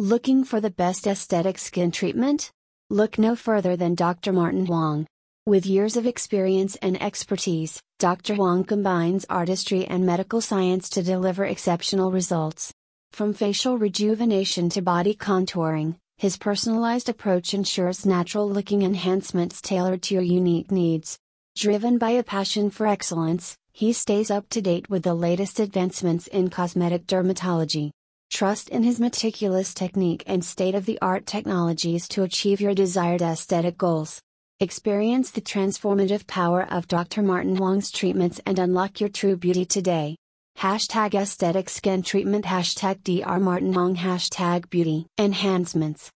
Looking for the best aesthetic skin treatment? Look no further than Dr. Martin Huang. With years of experience and expertise, Dr. Huang combines artistry and medical science to deliver exceptional results. From facial rejuvenation to body contouring, his personalized approach ensures natural looking enhancements tailored to your unique needs. Driven by a passion for excellence, he stays up to date with the latest advancements in cosmetic dermatology. Trust in his meticulous technique and state of the art technologies to achieve your desired aesthetic goals. Experience the transformative power of Dr. Martin Huang's treatments and unlock your true beauty today. Hashtag aesthetic skin treatment Hashtag Dr. Martin Huang Hashtag beauty enhancements